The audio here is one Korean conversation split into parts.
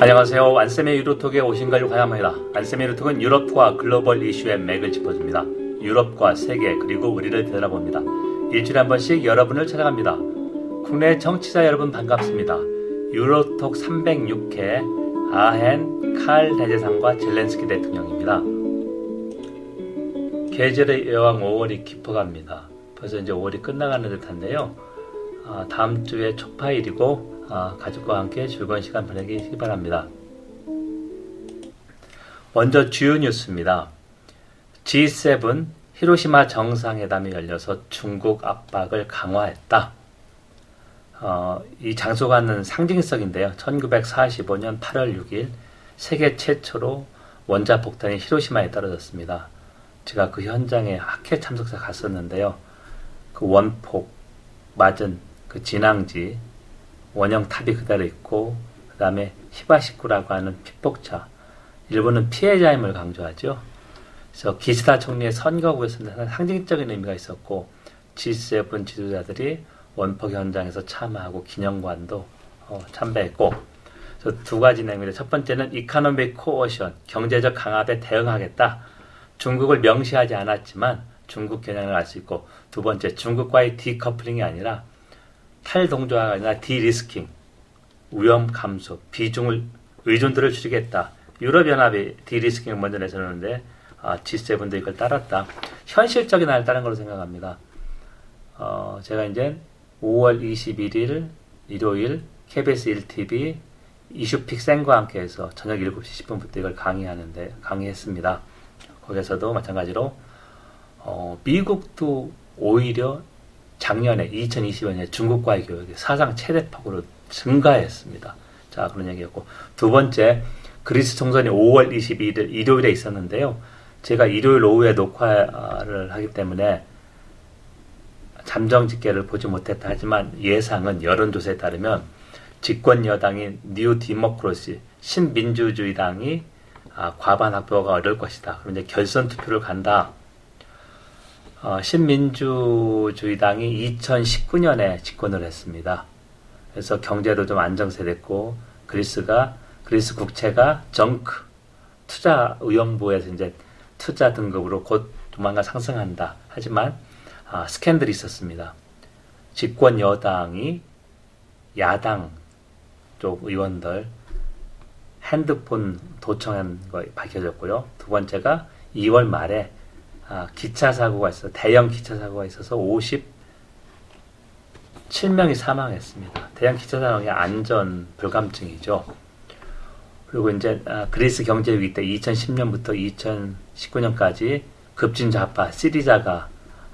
안녕하세요. 안쌤의 유로톡에 오신 걸 환영합니다. 안쌤의 유로톡은 유럽과 글로벌 이슈의 맥을 짚어줍니다. 유럽과 세계 그리고 우리를 되돌아봅니다. 일주일에 한 번씩 여러분을 찾아갑니다. 국내 정치자 여러분 반갑습니다. 유로톡 306회 아헨 칼 대제상과 젤렌스키 대통령입니다. 계절의 여왕 5월이 깊어갑니다. 벌써 이제 5월이 끝나가는 듯한데요. 아, 다음 주에 초파일이고 아, 가족과 함께 즐거운 시간 보내기 바랍니다. 먼저 주요 뉴스입니다. G7 히로시마 정상회담이 열려서 중국 압박을 강화했다. 어, 이 장소가는 상징성인데요. 1945년 8월 6일 세계 최초로 원자 폭탄이 히로시마에 떨어졌습니다. 제가 그 현장에 학회 참석사 갔었는데요. 그 원폭 맞은 그 진앙지 원형 탑이 그대로 있고 그 다음에 被爆者라고 하는 피폭자 일본은 피해자임을 강조하죠. 그래서 기시다 총리의 선거구에서는 상징적인 의미가 있었고 G7 지도자들이 원폭 현장에서 참여하고 기념관도 어, 참배했고 두 가지 내용입니다. 첫 번째는 economic coercion 경제적 강압에 대응하겠다. 중국을 명시하지 않았지만 중국 겨냥을 알 수 있고 두 번째 중국과의 decoupling이 아니라 탈동조화가 아니라 de-risking 위험 감소 비중을 의존도를 줄이겠다. 유럽연합이 de-risking을 먼저 내세우는데 아, G7도 이걸 따랐다. 현실적인 안을 따른 걸로 생각합니다. 어, 제가 이제 5월 21일 일요일 KBS 1TV 이슈픽 쌤과 함께 해서 저녁 7시 10분부터 이걸 강의하는데 강의했습니다. 거기서도 마찬가지로 어, 미국도 오히려 작년에 2020년에 중국과의 교역이 사상 최대 폭으로 증가했습니다. 자 그런 얘기였고 두 번째 그리스 총선이 5월 22일 일요일에 있었는데요. 제가 일요일 오후에 녹화를 하기 때문에 잠정 집계를 보지 못했다 하지만 예상은 여론조사에 따르면 집권 여당인 New Democracy 신민주주의당이 아, 과반 확보가 어려울 것이다. 그럼 이제 결선 투표를 간다. 어, 신민주주의당이 2019년에 집권을 했습니다. 그래서 경제도 좀 안정세됐고 그리스가 그리스 국채가 정크 투자 의원부에서 이제 투자 등급으로 곧 조만간 상승한다. 하지만 아, 스캔들이 있었습니다. 집권 여당이 야당 쪽 의원들 핸드폰 도청한 거 밝혀졌고요. 두 번째가 2월 말에 아, 기차 사고가 있어 대형 기차 사고가 있어서 57명이 사망했습니다. 대형 기차 사고의 안전 불감증이죠. 그리고 이제 아, 그리스 경제 위기 때 2010년부터 2019년까지 급진 좌파 시리자가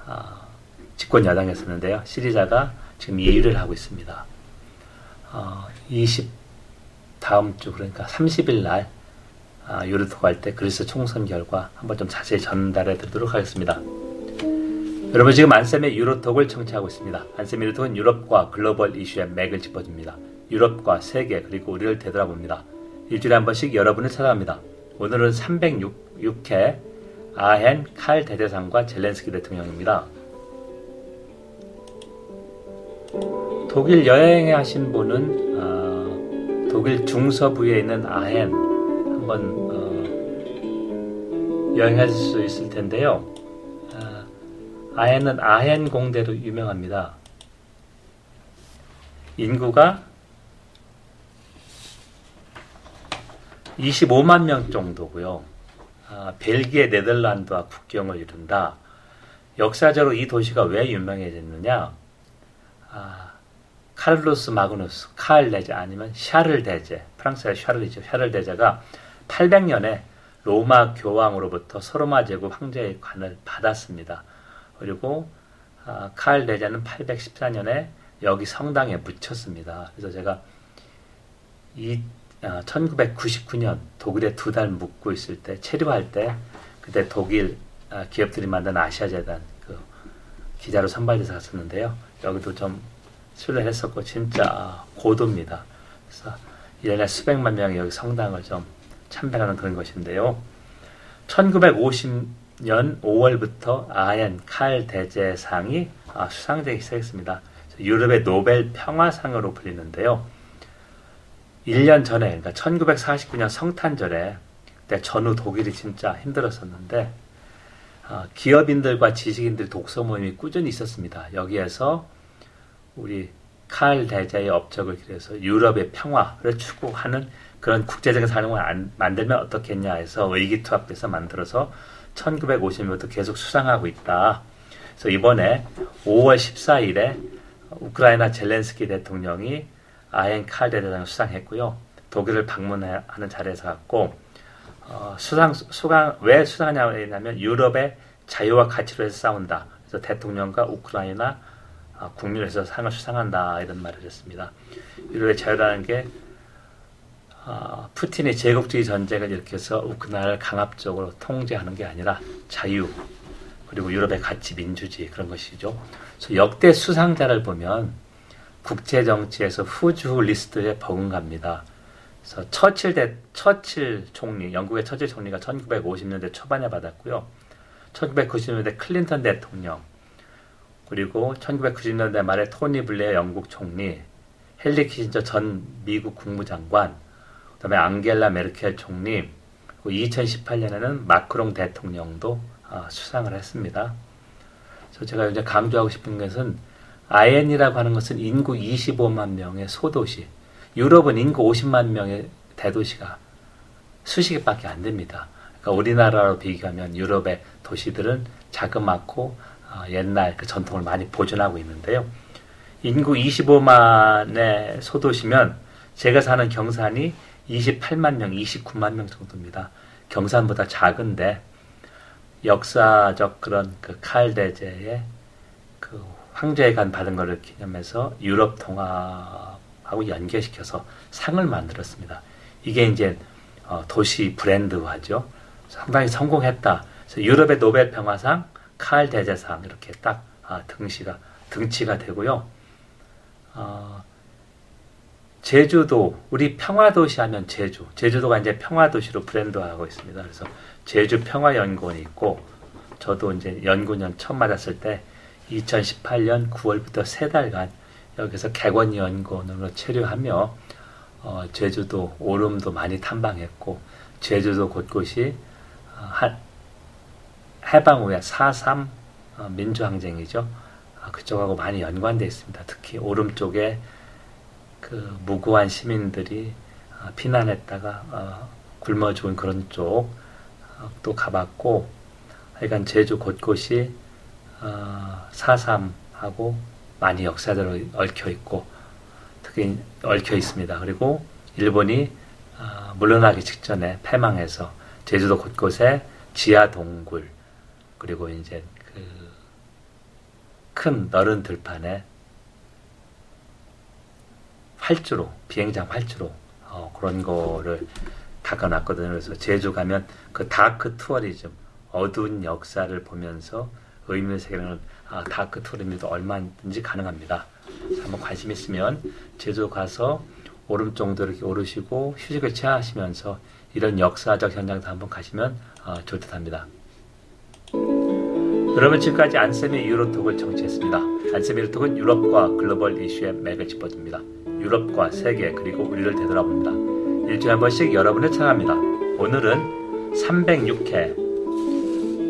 아, 집권 여당이었었는데요. 시리자가 지금 예유를 하고 있습니다. 어, 20 다음 주 그러니까 30일 날 아, 유르토가 할때 그리스 총선 결과 한번 좀 자세히 전달해 드리도록 하겠습니다. 여러분 지금 안쌤의 유로톡을 청취하고 있습니다. 안쌤의 유로톡은 유럽과 글로벌 이슈의 맥을 짚어줍니다. 유럽과 세계 그리고 우리를 되돌아봅니다. 일주일에 한 번씩 여러분을 찾아갑니다. 오늘은 306회 아헨 칼 대대상과 젤렌스키 대통령입니다. 독일 여행 하신 분은 어, 독일 중서부에 있는 아헨 한번 어, 여행하실 수 있을 텐데요. 어, 아헨은 아헨 공대로 유명합니다. 인구가 25만 명 정도고요. 아, 벨기에 네덜란드와 국경을 이룬다. 역사적으로 이 도시가 왜 유명해졌느냐? 아, 카를로스 마그누스, 카을 대제 아니면 샤를 대제, 프랑스의 샤를이죠. 샤를 대제가 800년에 로마 교황으로부터 서로마 제국 황제의 관을 받았습니다. 그리고 아, 카을 대제는 814년에 여기 성당에 묻혔습니다. 그래서 제가 이 아, 1999년 독일에 두 달 묵고 있을 때 체류할 때 그때 독일 아, 기업들이 만든 아시아 재단 그 기자로 선발돼서 갔었는데요. 여기도 좀 수련을 했었고 진짜 고도입니다. 그래서 1년에 수백만 명이 여기 성당을 좀 참배하는 그런 것인데요. 1950년 5월부터 아얀 칼 대제상이 아, 수상되기 시작했습니다. 유럽의 노벨 평화상으로 불리는데요. 1년 전에 그러니까 1949년 성탄절에 그때 전후 독일이 진짜 힘들었었는데 어, 기업인들과 지식인들 독서 모임이 꾸준히 있었습니다. 여기에서 우리 칼 대자의 업적을 기해서 유럽의 평화를 추구하는 그런 국제적인 산업을 안, 만들면 어떻겠냐 해서 의기투합돼서 만들어서 1950년부터 계속 수상하고 있다. 그래서 이번에 5월 14일에 우크라이나 젤렌스키 대통령이 아엔 칼 대대장을 수상했고요. 독일을 방문하는 자리에서 갖고 어, 수상 수강 왜 수상하냐고 했냐면 유럽의 자유와 가치로 해서 싸운다. 그래서 대통령과 우크라이나 어, 국민에서 상을 수상한다 이런 말을 했습니다. 유럽의 자유라는 게 어, 푸틴의 제국주의 전쟁을 일으켜서 우크라이나를 강압적으로 통제하는 게 아니라 자유 그리고 유럽의 가치 민주주의 그런 것이죠. 그래서 역대 수상자를 보면 국제 정치에서 Who's Who 리스트에 버금갑니다. 그래서 처칠 대 처칠 총리, 영국의 처칠 총리가 1950년대 초반에 받았고요. 1990년대 클린턴 대통령, 그리고 1990년대 말에 토니 블레어 영국 총리, 헨리 키신저 전 미국 국무장관, 그다음에 앙겔라 메르켈 총리, 그리고 2018년에는 마크롱 대통령도 아, 수상을 했습니다. 그래서 제가 이제 강조하고 싶은 것은 아엔이라고 하는 것은 인구 25만 명의 소도시, 유럽은 인구 50만 명의 대도시가 수십 개밖에 안 됩니다. 그러니까 우리나라로 비교하면 유럽의 도시들은 자그맣고 어, 옛날 그 전통을 많이 보존하고 있는데요. 인구 25만의 소도시면 제가 사는 경산이 28만 명, 29만 명 정도입니다. 경산보다 작은데 역사적 그런 그 칼 대제의 그 황제의 간 받은 것을 기념해서 유럽 통합하고 연계시켜서 상을 만들었습니다. 이게 이제 어, 도시 브랜드화죠. 상당히 성공했다. 유럽의 노벨 평화상, 칼 대제상 이렇게 딱 아, 등시가 등치가 되고요. 어, 제주도 우리 평화도시 하면 제주 제주도가 이제 평화도시로 브랜드화하고 있습니다. 그래서 제주 평화연구원이 있고 저도 이제 연구년 처음 맞았을 때 2018년 9월부터 세 달간 여기서 객원연구원으로 체류하며 어, 제주도 오름도 많이 탐방했고 제주도 곳곳이 어, 한, 해방 후에 4.3 어, 민주항쟁이죠. 어, 그쪽하고 많이 연관되어 있습니다. 특히 오름 쪽에 그 무고한 시민들이 어, 피난했다가 어, 굶어 죽은 그런 쪽또 어, 가봤고 하여간 제주 곳곳이 어, 4.3하고 많이 역사적으로 얽혀 있고 특히 얽혀 있습니다. 그리고 일본이 어, 물러나기 직전에 패망해서 제주도 곳곳에 지하 동굴 그리고 이제 그큰 너른 들판에 활주로 비행장 활주로 어, 그런 거를 닦아놨거든요. 그래서 제주 가면 그 dark tourism 어두운 역사를 보면서 의미를 새기는 아, dark tourism도 얼마든지 가능합니다. 한번 관심 있으면 제주 가서 오름 정도 이렇게 오르시고 휴식을 취하시면서 이런 역사적 현장도 한번 가시면 어, 좋을 듯합니다. 여러분 지금까지 안쌤의 유로톡을 정치했습니다. 안쌤의 유로톡은 유럽과 글로벌 이슈의 맥을 짚어줍니다. 유럽과 세계 그리고 우리를 되돌아봅니다. 일주일에 한 번씩 여러분을 찾아갑니다. 오늘은 306회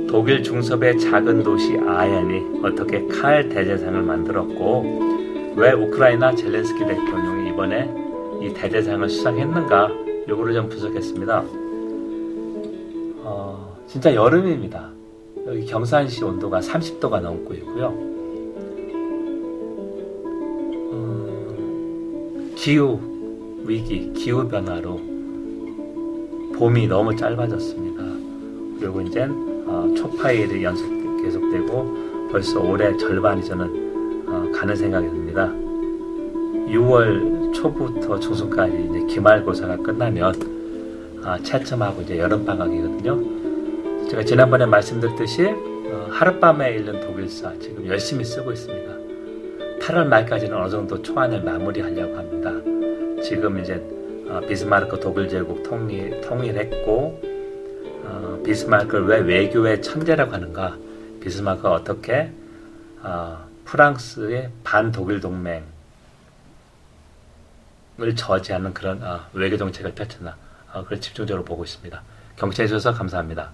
독일 중섭의 작은 도시 아얀이 어떻게 칼 대제상을 만들었고 왜 우크라이나 젤렌스키 대통령이 이번에 이 대제상을 수상했는가 요거를 좀 분석했습니다. 어, 진짜 여름입니다. 여기 경산시 온도가 30도가 넘고 있고요. 기후 위기, 기후 변화로 봄이 너무 짧아졌습니다. 그리고 이제 어, 초파일이 연속 계속되고 벌써 올해 절반이 저는 어, 가는 생각이 듭니다. 6월 초부터 중순까지 이제 기말고사가 끝나면 아, 채점하고 이제 여름 방학이거든요. 제가 지난번에 말씀드렸듯이 어, 하룻밤에 읽는 독일사 지금 열심히 쓰고 있습니다. 8월 말까지는 어느 정도 초안을 마무리하려고 합니다. 지금 이제 어, 비스마르크 독일 제국 통일, 통일했고 어, 비스마르크를 왜 외교의 천재라고 하는가? 비스마르크가 어떻게 어, 프랑스의 반독일 동맹 저지하는 그런 어, 외교 정책을 펼쳤나 어, 그걸 집중적으로 보고 있습니다. 경청해 주셔서 감사합니다.